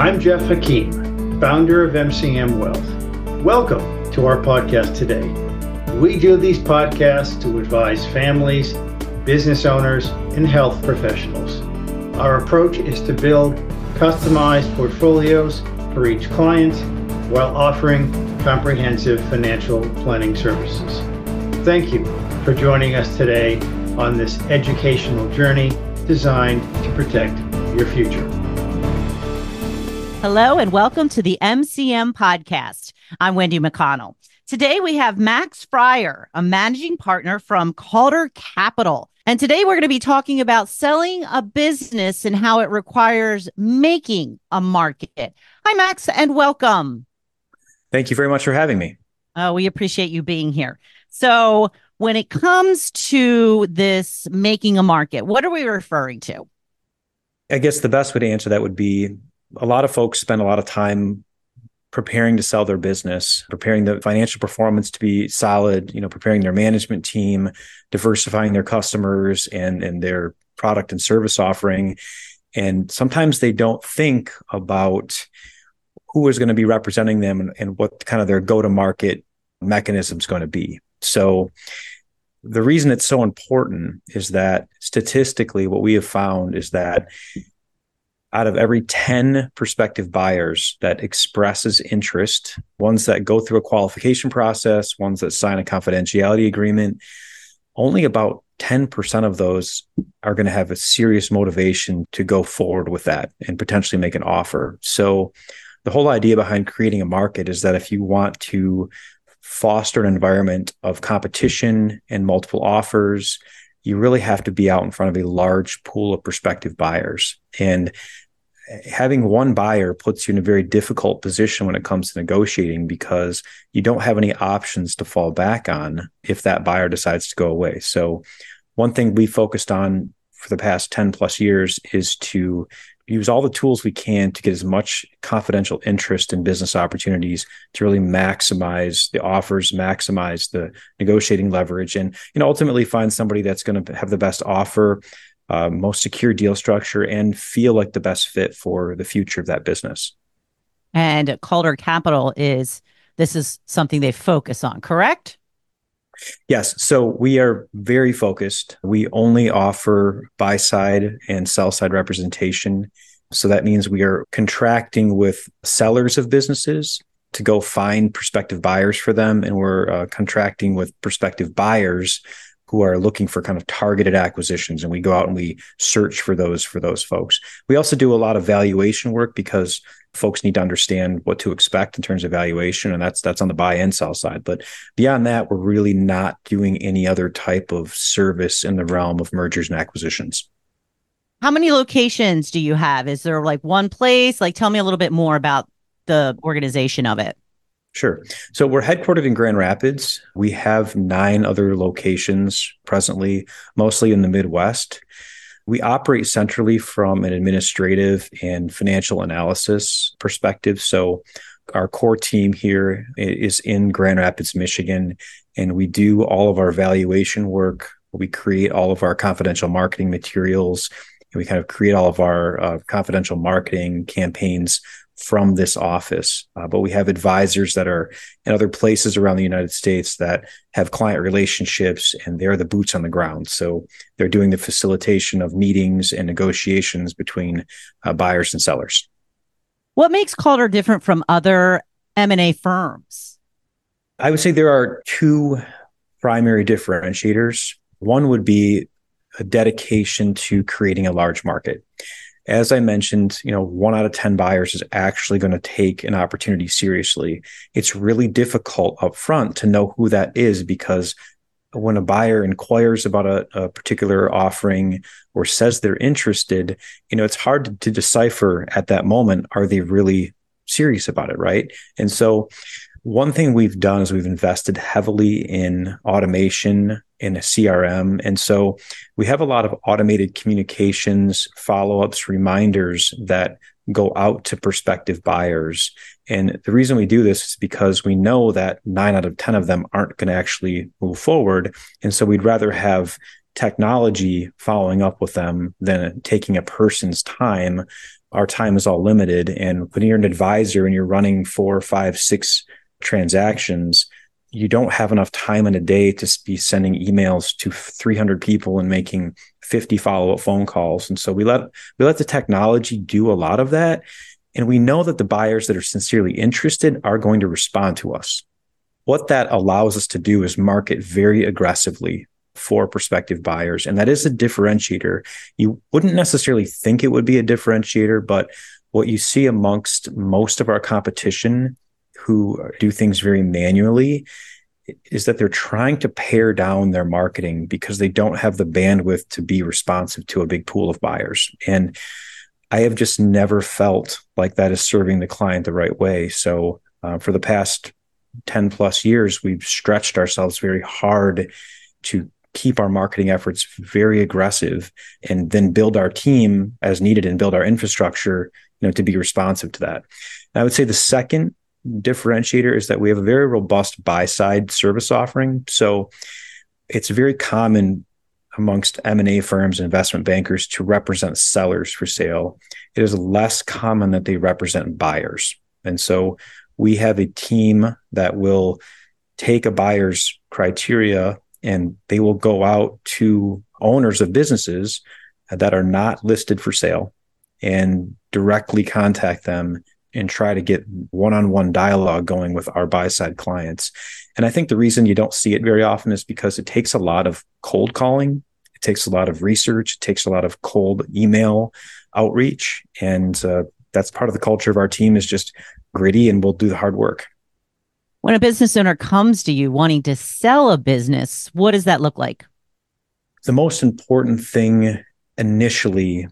I'm Geoff Hakim, founder of MCM Wealth. Welcome to our podcast today. We do these podcasts to advise families, business owners, and health professionals. Our approach is to build customized portfolios for each client while offering comprehensive financial planning services. Thank you for joining us today on this educational journey designed to protect your future. Hello, and welcome to the MCM podcast. I'm Wendy McConnell. Today we have Max Friar, a managing partner from Calder Capital. And today we're going to be talking about selling a business and how it requires making a market. Hi, Max, and welcome. Thank you very much for having me. Oh, we appreciate you being here. So, when it comes to this making a market, what are we referring to? I guess the best way to answer that would be a lot of folks spend a lot of time preparing to sell their business, preparing the financial performance to be solid, you know, preparing their management team, diversifying their customers and and their product and service offering. And sometimes they don't think about who is going to be representing them and, and what kind of their go-to-market mechanism is going to be. So the reason it's so important is that statistically, what we have found is that out of every 10 prospective buyers that expresses interest, ones that go through a qualification process, ones that sign a confidentiality agreement, only about 10% of those are going to have a serious motivation to go forward with that and potentially make an offer. So the whole idea behind creating a market is that if you want to foster an environment of competition and multiple offers, you really have to be out in front of a large pool of prospective buyers. And having one buyer puts you in a very difficult position when it comes to negotiating because you don't have any options to fall back on if that buyer decides to go away. So, one thing we focused on for the past 10 plus years is to use all the tools we can to get as much confidential interest in business opportunities to really maximize the offers maximize the negotiating leverage and you know ultimately find somebody that's going to have the best offer uh, most secure deal structure and feel like the best fit for the future of that business. And calder capital is this is something they focus on correct Yes. So we are very focused. We only offer buy side and sell side representation. So that means we are contracting with sellers of businesses to go find prospective buyers for them. And we're uh, contracting with prospective buyers who are looking for kind of targeted acquisitions and we go out and we search for those for those folks. We also do a lot of valuation work because folks need to understand what to expect in terms of valuation and that's that's on the buy and sell side. But beyond that we're really not doing any other type of service in the realm of mergers and acquisitions. How many locations do you have? Is there like one place? Like tell me a little bit more about the organization of it Sure. So we're headquartered in Grand Rapids. We have nine other locations presently, mostly in the Midwest. We operate centrally from an administrative and financial analysis perspective. So our core team here is in Grand Rapids, Michigan, and we do all of our valuation work. We create all of our confidential marketing materials. And we kind of create all of our uh, confidential marketing campaigns from this office. Uh, but we have advisors that are in other places around the United States that have client relationships and they're the boots on the ground. So they're doing the facilitation of meetings and negotiations between uh, buyers and sellers. What makes Calder different from other M&A firms? I would say there are two primary differentiators. One would be a dedication to creating a large market as I mentioned, you know, one out of 10 buyers is actually going to take an opportunity seriously. It's really difficult up front to know who that is because when a buyer inquires about a, a particular offering or says they're interested, you know, it's hard to, to decipher at that moment, are they really serious about it? Right. And so one thing we've done is we've invested heavily in automation in a CRM. And so we have a lot of automated communications, follow ups, reminders that go out to prospective buyers. And the reason we do this is because we know that nine out of 10 of them aren't going to actually move forward. And so we'd rather have technology following up with them than taking a person's time our time is all limited. And when you're an advisor and you're running four, five, six transactions, you don't have enough time in a day to be sending emails to 300 people and making 50 follow-up phone calls. And so we let we let the technology do a lot of that. And we know that the buyers that are sincerely interested are going to respond to us. What that allows us to do is market very aggressively for prospective buyers. And that is a differentiator. You wouldn't necessarily think it would be a differentiator but what you see amongst most of our competition who do things very manually is that they're trying to pare down their marketing because they don't have the bandwidth to be responsive to a big pool of buyers. And I have just never felt like that is serving the client the right way. So uh, for the past 10 plus years, we've stretched ourselves very hard to keep our marketing efforts very aggressive and then build our team as needed and build our infrastructure you know to be responsive to that and i would say the second differentiator is that we have a very robust buy side service offering. So it's very common amongst M&A firms and investment bankers to represent sellers for sale. It is less common that they represent buyers. And so we have a team that will take a buyer's criteria and they will go out to owners of businesses that are not listed for sale and directly contact them and try to get one-on-one dialogue going with our buy side clients. And I think the reason you don't see it very often is because it takes a lot of cold calling, it takes a lot of research, it takes a lot of cold email outreach, and uh, that's part of the culture of our team is just gritty, and we'll do the hard work. When a business owner comes to you wanting to sell a business, what does that look like? The most important thing initially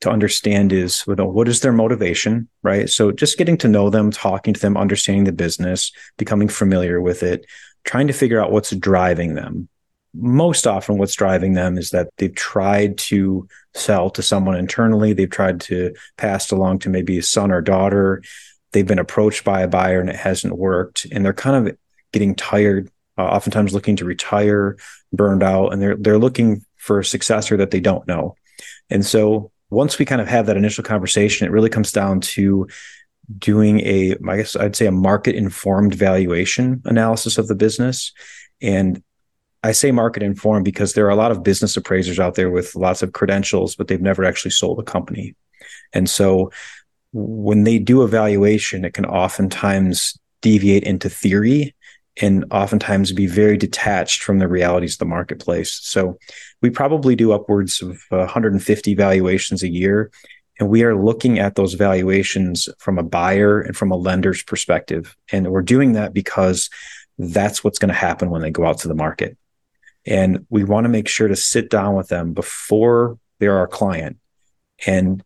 to understand is what is their motivation, right? So just getting to know them, talking to them, understanding the business, becoming familiar with it, trying to figure out what's driving them. Most often, what's driving them is that they've tried to sell to someone internally. They've tried to pass along to maybe a son or daughter. They've been approached by a buyer and it hasn't worked. And they're kind of getting tired, uh, oftentimes looking to retire, burned out, and they're, they're looking for a successor that they don't know. And so once we kind of have that initial conversation, it really comes down to doing a, I guess I'd say a market informed valuation analysis of the business. And I say market informed because there are a lot of business appraisers out there with lots of credentials, but they've never actually sold a company. And so when they do a valuation, it can oftentimes deviate into theory and oftentimes be very detached from the realities of the marketplace. So we probably do upwards of 150 valuations a year. And we are looking at those valuations from a buyer and from a lender's perspective. And we're doing that because that's what's going to happen when they go out to the market. And we want to make sure to sit down with them before they're our client and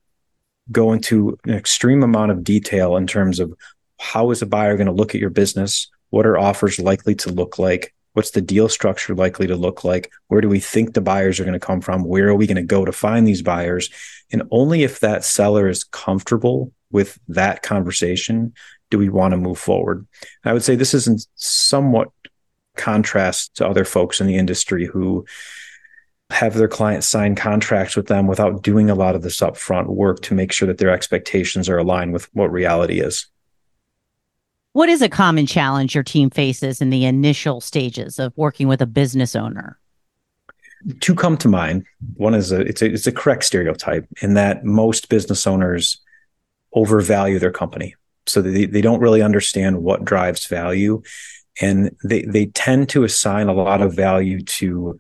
go into an extreme amount of detail in terms of how is a buyer going to look at your business? What are offers likely to look like? What's the deal structure likely to look like? Where do we think the buyers are going to come from? Where are we going to go to find these buyers? And only if that seller is comfortable with that conversation do we want to move forward. I would say this is in somewhat contrast to other folks in the industry who have their clients sign contracts with them without doing a lot of this upfront work to make sure that their expectations are aligned with what reality is. What is a common challenge your team faces in the initial stages of working with a business owner? Two come to mind. One is a it's a it's a correct stereotype in that most business owners overvalue their company. So they, they don't really understand what drives value. And they they tend to assign a lot of value to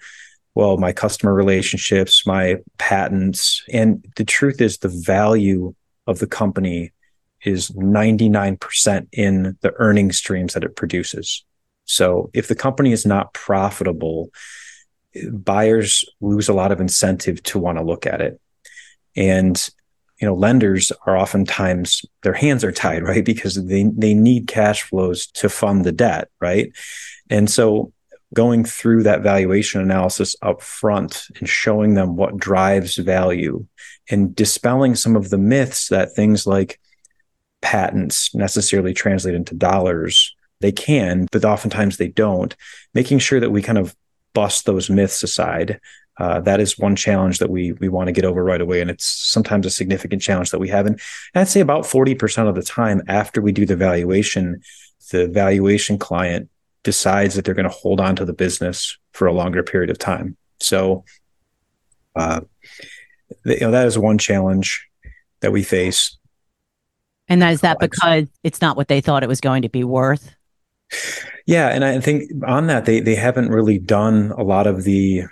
well, my customer relationships, my patents. And the truth is the value of the company is 99% in the earning streams that it produces. So if the company is not profitable, buyers lose a lot of incentive to want to look at it. And you know, lenders are oftentimes their hands are tied, right? Because they they need cash flows to fund the debt, right? And so going through that valuation analysis up front and showing them what drives value and dispelling some of the myths that things like patents necessarily translate into dollars. They can, but oftentimes they don't. Making sure that we kind of bust those myths aside uh, that is one challenge that we we want to get over right away, and it's sometimes a significant challenge that we have. And I'd say about forty percent of the time after we do the valuation, the valuation client decides that they're going to hold on to the business for a longer period of time. So, uh, you know, that is one challenge that we face. And that is that because it's not what they thought it was going to be worth. Yeah, and I think on that they they haven't really done a lot of the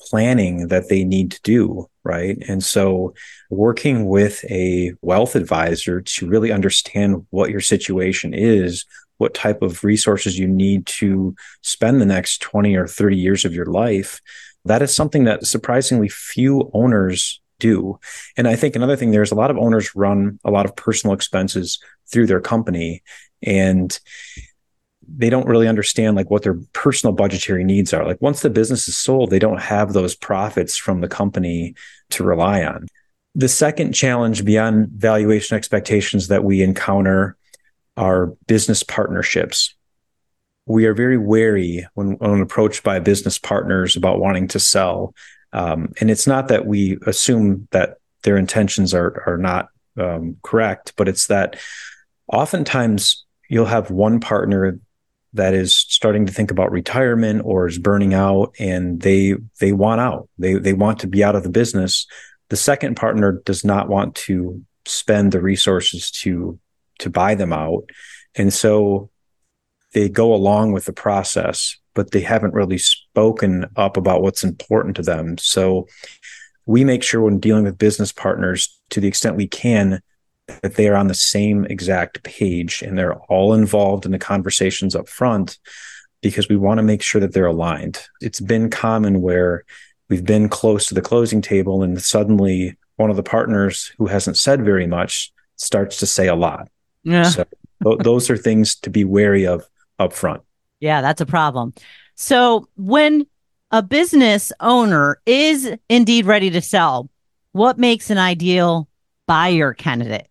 planning that they need to do, right? And so working with a wealth advisor to really understand what your situation is, what type of resources you need to spend the next 20 or 30 years of your life, that is something that surprisingly few owners do. And I think another thing, there's a lot of owners run a lot of personal expenses through their company. And they don't really understand like what their personal budgetary needs are. Like once the business is sold, they don't have those profits from the company to rely on. The second challenge beyond valuation expectations that we encounter are business partnerships. We are very wary when, when approached by business partners about wanting to sell. Um, and it's not that we assume that their intentions are, are not um, correct, but it's that oftentimes you'll have one partner that is starting to think about retirement or is burning out and they they want out. They they want to be out of the business. The second partner does not want to spend the resources to to buy them out. And so they go along with the process but they haven't really spoken up about what's important to them so we make sure when dealing with business partners to the extent we can that they are on the same exact page and they're all involved in the conversations up front because we want to make sure that they're aligned. It's been common where we've been close to the closing table and suddenly one of the partners who hasn't said very much starts to say a lot. Yeah. So th- those are things to be wary of up front. Yeah, that's a problem. So when a business owner is indeed ready to sell, what makes an ideal buyer candidate?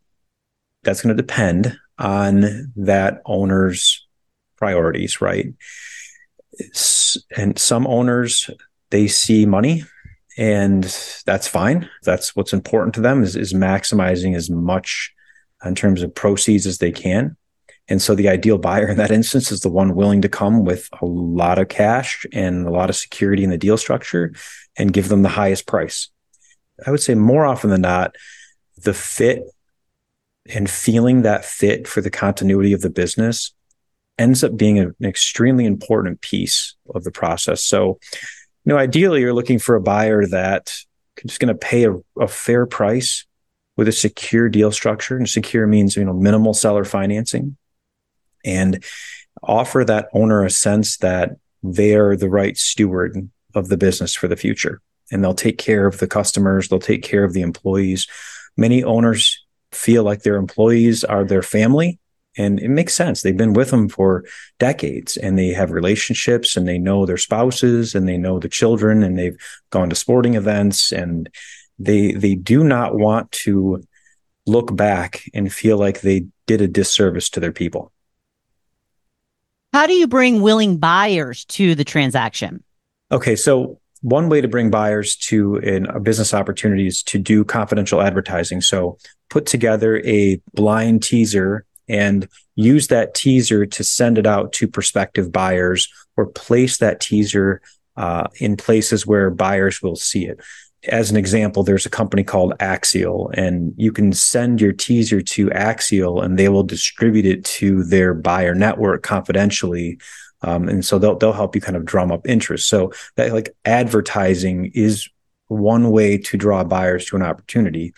that's going to depend on that owner's priorities, right? And some owners, they see money and that's fine. That's what's important to them is, is maximizing as much in terms of proceeds as they can. And so the ideal buyer in that instance is the one willing to come with a lot of cash and a lot of security in the deal structure and give them the highest price. I would say more often than not, the fit and feeling that fit for the continuity of the business ends up being an extremely important piece of the process. So, you know, ideally, you're looking for a buyer that just going to pay a, a, fair price with a secure deal structure. And secure means, you know, minimal seller financing and offer that owner a sense that they're the right steward of the business for the future. And they'll take care of the customers, they'll take care of the employees. Many owners feel like their employees are their family. And it makes sense. They've been with them for decades and they have relationships and they know their spouses and they know the children and they've gone to sporting events and they they do not want to look back and feel like they did a disservice to their people. How do you bring willing buyers to the transaction? Okay, so one way to bring buyers to an, a business opportunity is to do confidential advertising. So put together a blind teaser and use that teaser to send it out to prospective buyers or place that teaser uh, in places where buyers will see it. As an example, there's a company called Axial, and you can send your teaser to Axial and they will distribute it to their buyer network confidentially um, and so they'll they'll help you kind of drum up interest. So that like advertising is one way to draw buyers to an opportunity.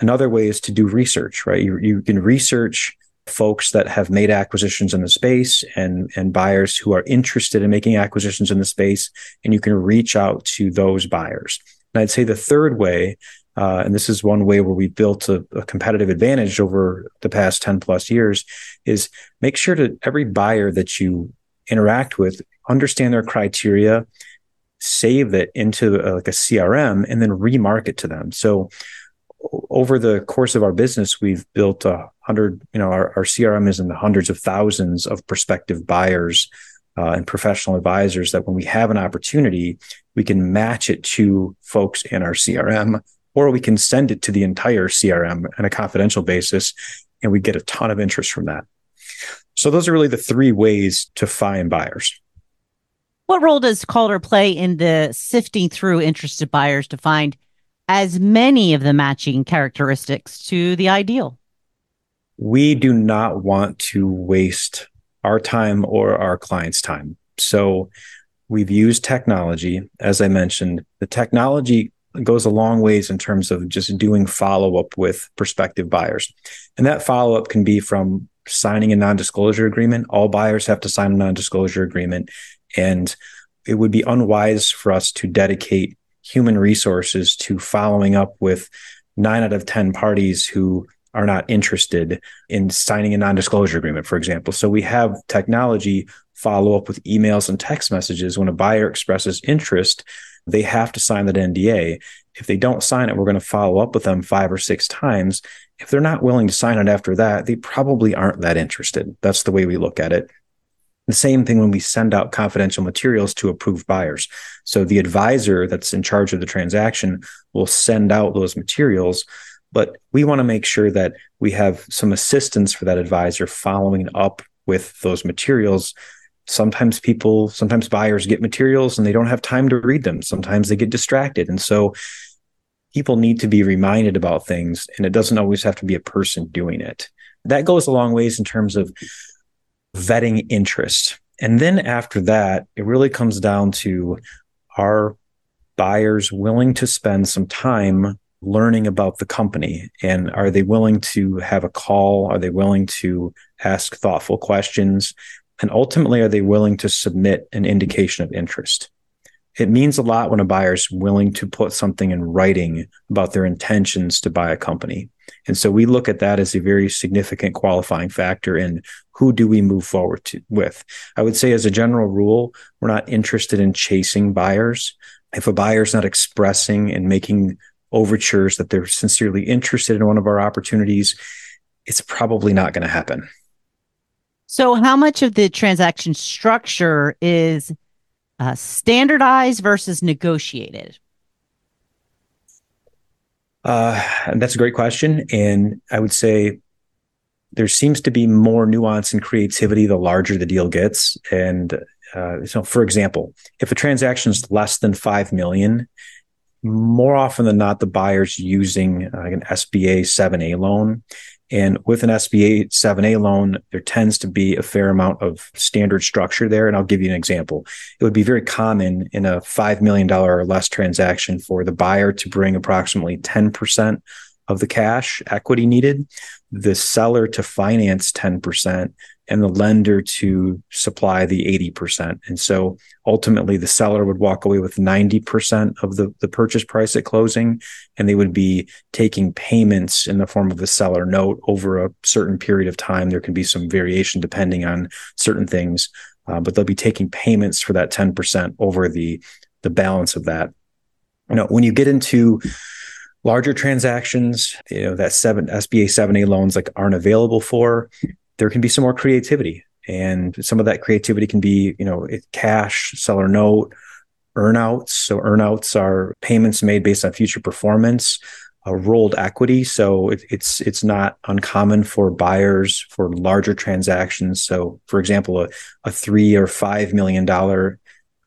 Another way is to do research, right? You, you can research folks that have made acquisitions in the space and and buyers who are interested in making acquisitions in the space, and you can reach out to those buyers. And I'd say the third way, uh, and this is one way where we built a, a, competitive advantage over the past 10 plus years, is make sure that every buyer that you interact with, understand their criteria, save it into a, like a CRM, and then remarket to them. So over the course of our business, we've built a hundred, you know, our, our CRM is in the hundreds of thousands of prospective buyers uh, and professional advisors that when we have an opportunity, we can match it to folks in our CRM, or we can send it to the entire CRM on a confidential basis, and we get a ton of interest from that. So those are really the three ways to find buyers. What role does Calder play in the sifting through interested buyers to find as many of the matching characteristics to the ideal? We do not want to waste our time or our clients' time. So we've used technology. As I mentioned, the technology goes a long ways in terms of just doing follow up with prospective buyers. And that follow up can be from signing a non disclosure agreement. All buyers have to sign a non disclosure agreement. And it would be unwise for us to dedicate human resources to following up with nine out of 10 parties who are not interested in signing a non disclosure agreement, for example. So we have technology follow up with emails and text messages. When a buyer expresses interest, they have to sign that NDA. If they don't sign it, we're going to follow up with them five or six times. If they're not willing to sign it after that, they probably aren't that interested. That's the way we look at it. The same thing when we send out confidential materials to approved buyers. So the advisor that's in charge of the transaction will send out those materials but we want to make sure that we have some assistance for that advisor following up with those materials. Sometimes people, sometimes buyers get materials and they don't have time to read them. Sometimes they get distracted. And so people need to be reminded about things, and it doesn't always have to be a person doing it. That goes a long ways in terms of vetting interest. And then after that, it really comes down to are buyers willing to spend some time learning about the company and are they willing to have a call? Are they willing to ask thoughtful questions? And ultimately are they willing to submit an indication of interest? It means a lot when a buyer is willing to put something in writing about their intentions to buy a company. And so we look at that as a very significant qualifying factor in who do we move forward to, with. I would say as a general rule we're not interested in chasing buyers. If a buyer is not expressing and making overtures that they're sincerely interested in one of our opportunities, it's probably not going to happen. So, how much of the transaction structure is uh, standardized versus negotiated? Uh, that's a great question. And I would say there seems to be more nuance and creativity the larger the deal gets. And uh, so, for example, if a transaction is less than 5 million, more often than not, the buyer's using uh, an SBA 7A loan. And with an SBA 7A loan, there tends to be a fair amount of standard structure there. And I'll give you an example. It would be very common in a $5 million or less transaction for the buyer to bring approximately 10% of the cash equity needed, the seller to finance 10%, and the lender to supply the 80%. And so ultimately the seller would walk away with 90% of the, the purchase price at closing, and they would be taking payments in the form of a seller note over a certain period of time. There can be some variation depending on certain things, uh, but they'll be taking payments for that 10% over the, the balance of that. You know, when you get into larger transactions, you know, that seven SBA 7A loans like aren't available for, there can be some more creativity. And some of that creativity can be, you know, cash, seller note, earnouts. So earnouts are payments made based on future performance, a rolled equity. So it, it's it's not uncommon for buyers for larger transactions. So for example, a, a three or five million dollar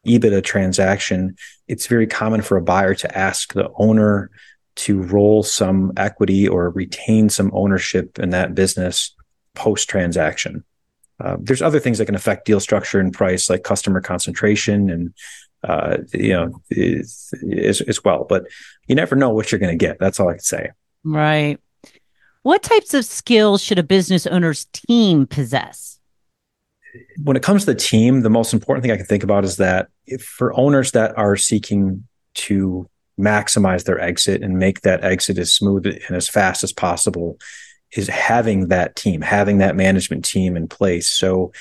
EBITDA transaction, it's very common for a buyer to ask the owner to roll some equity or retain some ownership in that business post transaction. Uh, there's other things that can affect deal structure and price, like customer concentration and uh, you know as, as well. But you never know what you're going to get. That's all I can say. Right. What types of skills should a business owner's team possess? When it comes to the team, the most important thing I can think about is that for owners that are seeking to maximize their exit and make that exit as smooth and as fast as possible, is having that team, having that management team in place. So,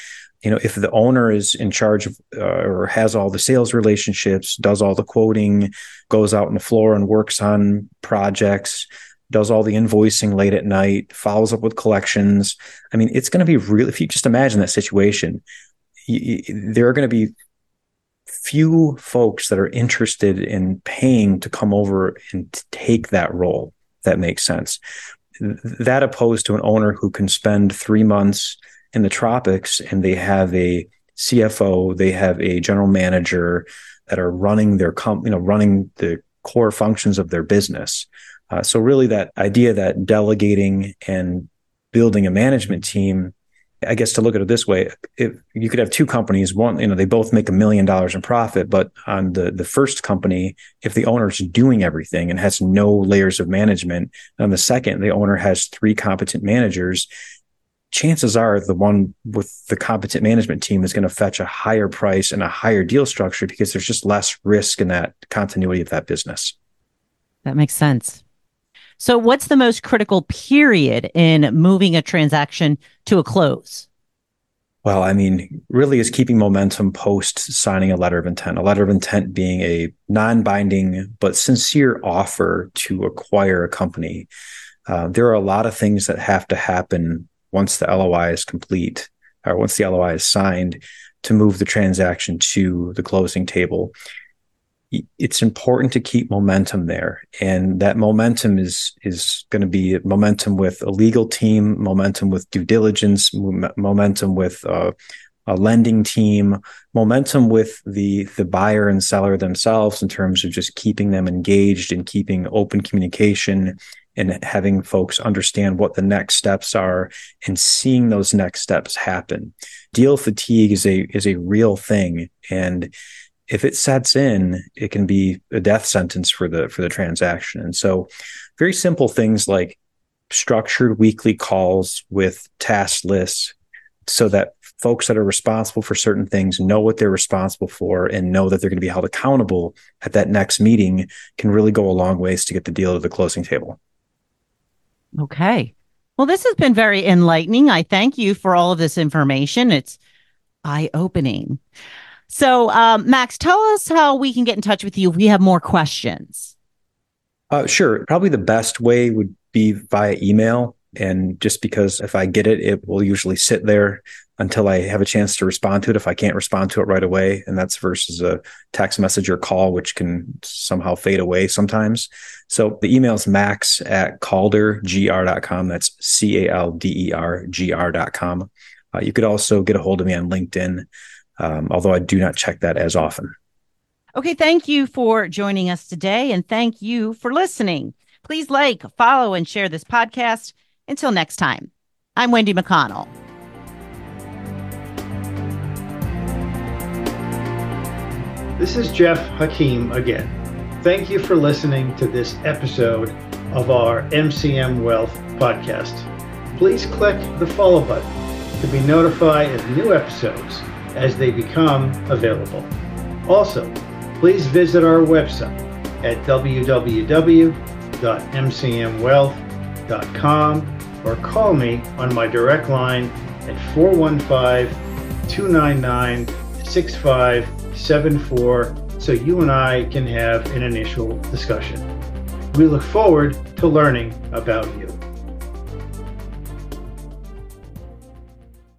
you know, if the owner is in charge of uh, or has all the sales relationships, does all the quoting, goes out on the floor and works on projects, does all the invoicing late at night, follows up with collections. I mean, it's going to be real. If you just imagine that situation, there are going to be few folks that are interested in paying to come over and take that role. That makes sense. That opposed to an owner who can spend three months in the tropics and they have a CFO, they have a general manager that are running their com- you know running the core functions of their business. Uh, so really, that idea that delegating and building a management team I guess to look at it this way, if you could have two companies, one, you know, they both make a million dollars in profit, but on the the first company, if the owner's doing everything and has no layers of management, on the second, the owner has three competent managers, chances are the one with the competent management team is going to fetch a higher price and a higher deal structure because there's just less risk in that continuity of that business. That makes sense. So, what's the most critical period in moving a transaction to a close? Well, I mean, really is keeping momentum post signing a letter of intent. A letter of intent being a non binding but sincere offer to acquire a company. Uh, there are a lot of things that have to happen once the LOI is complete or once the LOI is signed to move the transaction to the closing table it's important to keep momentum there. And that momentum is is going to be momentum with a legal team momentum with due diligence momentum with uh, a lending team momentum with the the buyer and seller themselves in terms of just keeping them engaged and keeping open communication and having folks understand what the next steps are and seeing those next steps happen. Deal fatigue is a is a real thing. And if it sets in, it can be a death sentence for the for the transaction. And so, very simple things like structured weekly calls with task lists, so that folks that are responsible for certain things know what they're responsible for and know that they're going to be held accountable at that next meeting can really go a long ways to get the deal to the closing table. Okay. Well, this has been very enlightening. I thank you for all of this information. It's eye opening. So, um, Max, tell us how we can get in touch with you if we have more questions. Uh, sure. Probably the best way would be via email. And just because if I get it, it will usually sit there until I have a chance to respond to it if I can't respond to it right away. And that's versus a text message or call, which can somehow fade away sometimes. So the email is max at caldergr.com. That's C A L D E R G R.com. Uh, you could also get a hold of me on LinkedIn um, although I do not check that as often. Okay, thank you for joining us today, and thank you for listening. Please like, follow, and share this podcast. Until next time, I'm Wendy McConnell. This is Geoff Hakim again. Thank you for listening to this episode of our MCM Wealth podcast. Please click the follow button to be notified of new episodes as they become available. Also, please visit our website at www.mcmwealth.com or call me on my direct line at 415 299 6574 so you and I can have an initial discussion. We look forward to learning about you.